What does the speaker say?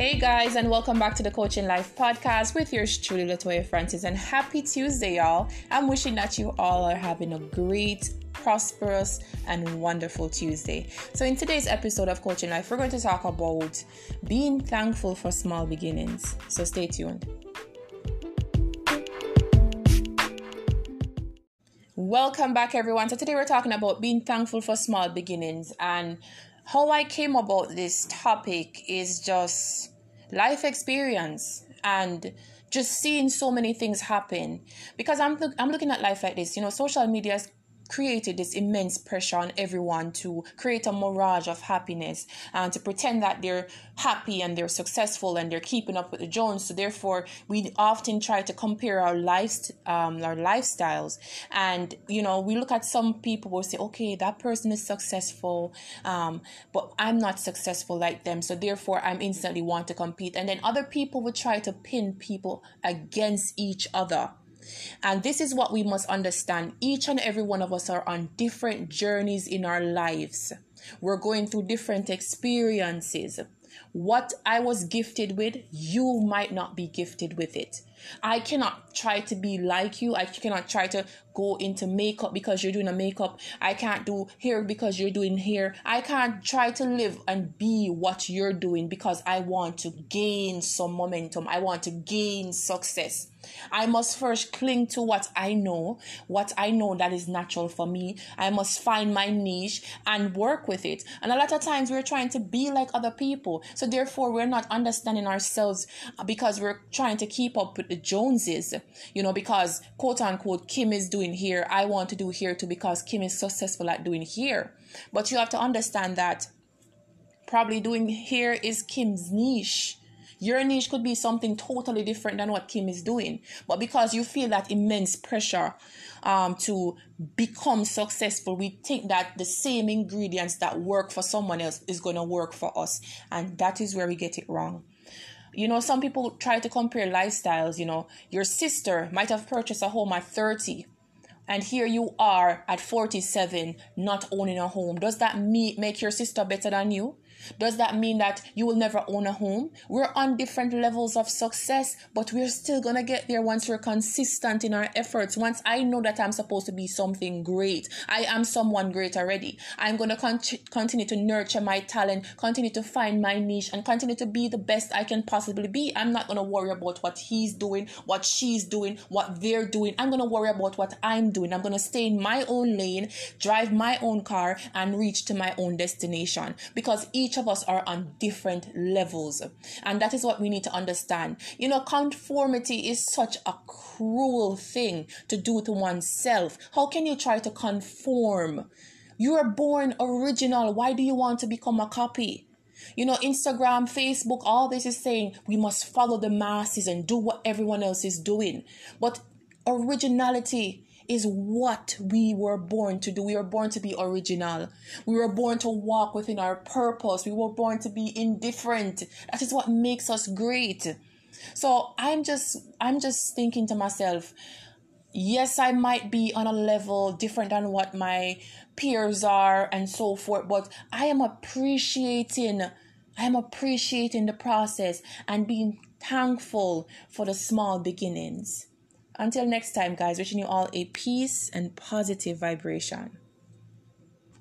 Hey guys, and welcome back to the Coaching Life podcast with yours truly, Latoya Francis. And happy Tuesday, y'all. I'm wishing that you all are having a great, prosperous, and wonderful Tuesday. So, in today's episode of Coaching Life, we're going to talk about being thankful for small beginnings. So, stay tuned. Welcome back, everyone. So, today we're talking about being thankful for small beginnings and how I came about this topic is just life experience and just seeing so many things happen because I'm I'm looking at life like this. You know, social media is created this immense pressure on everyone to create a mirage of happiness and to pretend that they're happy and they're successful and they're keeping up with the Jones. So therefore, we often try to compare our lives, um, our lifestyles, and you know, we look at some people will say, okay, that person is successful, um, but I'm not successful like them. So therefore, I'm instantly want to compete, and then other people will try to pin people against each other and this is what we must understand. Each and every one of us are on different journeys in our lives. We're going through different experiences. What I was gifted with, you might not be gifted with it. I cannot try to be like you. I cannot try to go into makeup because you're doing a makeup. I can't do hair because you're doing hair. I can't try to live and be what you're doing because I want to gain some momentum. I want to gain success. I must first cling to what I know, what I know that is natural for me. I must find my niche and work with it. And a lot of times we're trying to be like other people. So therefore we're not understanding ourselves because we're trying to keep up with the Joneses, you know, because quote unquote Kim is doing here, I want to do here too because Kim is successful at doing here. But you have to understand that probably doing here is Kim's niche. Your niche could be something totally different than what Kim is doing. But because you feel that immense pressure um, to become successful, we think that the same ingredients that work for someone else is going to work for us. And that is where we get it wrong. You know, some people try to compare lifestyles. You know, your sister might have purchased a home at 30, and here you are at 47 not owning a home. Does that make your sister better than you? Does that mean that you will never own a home? We're on different levels of success, but we're still gonna get there once we're consistent in our efforts. Once I know that I'm supposed to be something great, I am someone great already. I'm gonna con- continue to nurture my talent, continue to find my niche, and continue to be the best I can possibly be. I'm not gonna worry about what he's doing, what she's doing, what they're doing. I'm gonna worry about what I'm doing. I'm gonna stay in my own lane, drive my own car, and reach to my own destination because each each of us are on different levels. And that is what we need to understand. You know, conformity is such a cruel thing to do to oneself. How can you try to conform? You are born original. Why do you want to become a copy? You know, Instagram, Facebook, all this is saying we must follow the masses and do what everyone else is doing. But originality is what we were born to do. We were born to be original. We were born to walk within our purpose. We were born to be indifferent. That is what makes us great. So I'm just I'm just thinking to myself, yes, I might be on a level different than what my peers are and so forth, but I am appreciating I am appreciating the process and being thankful for the small beginnings. Until next time, guys, wishing you all a peace and positive vibration.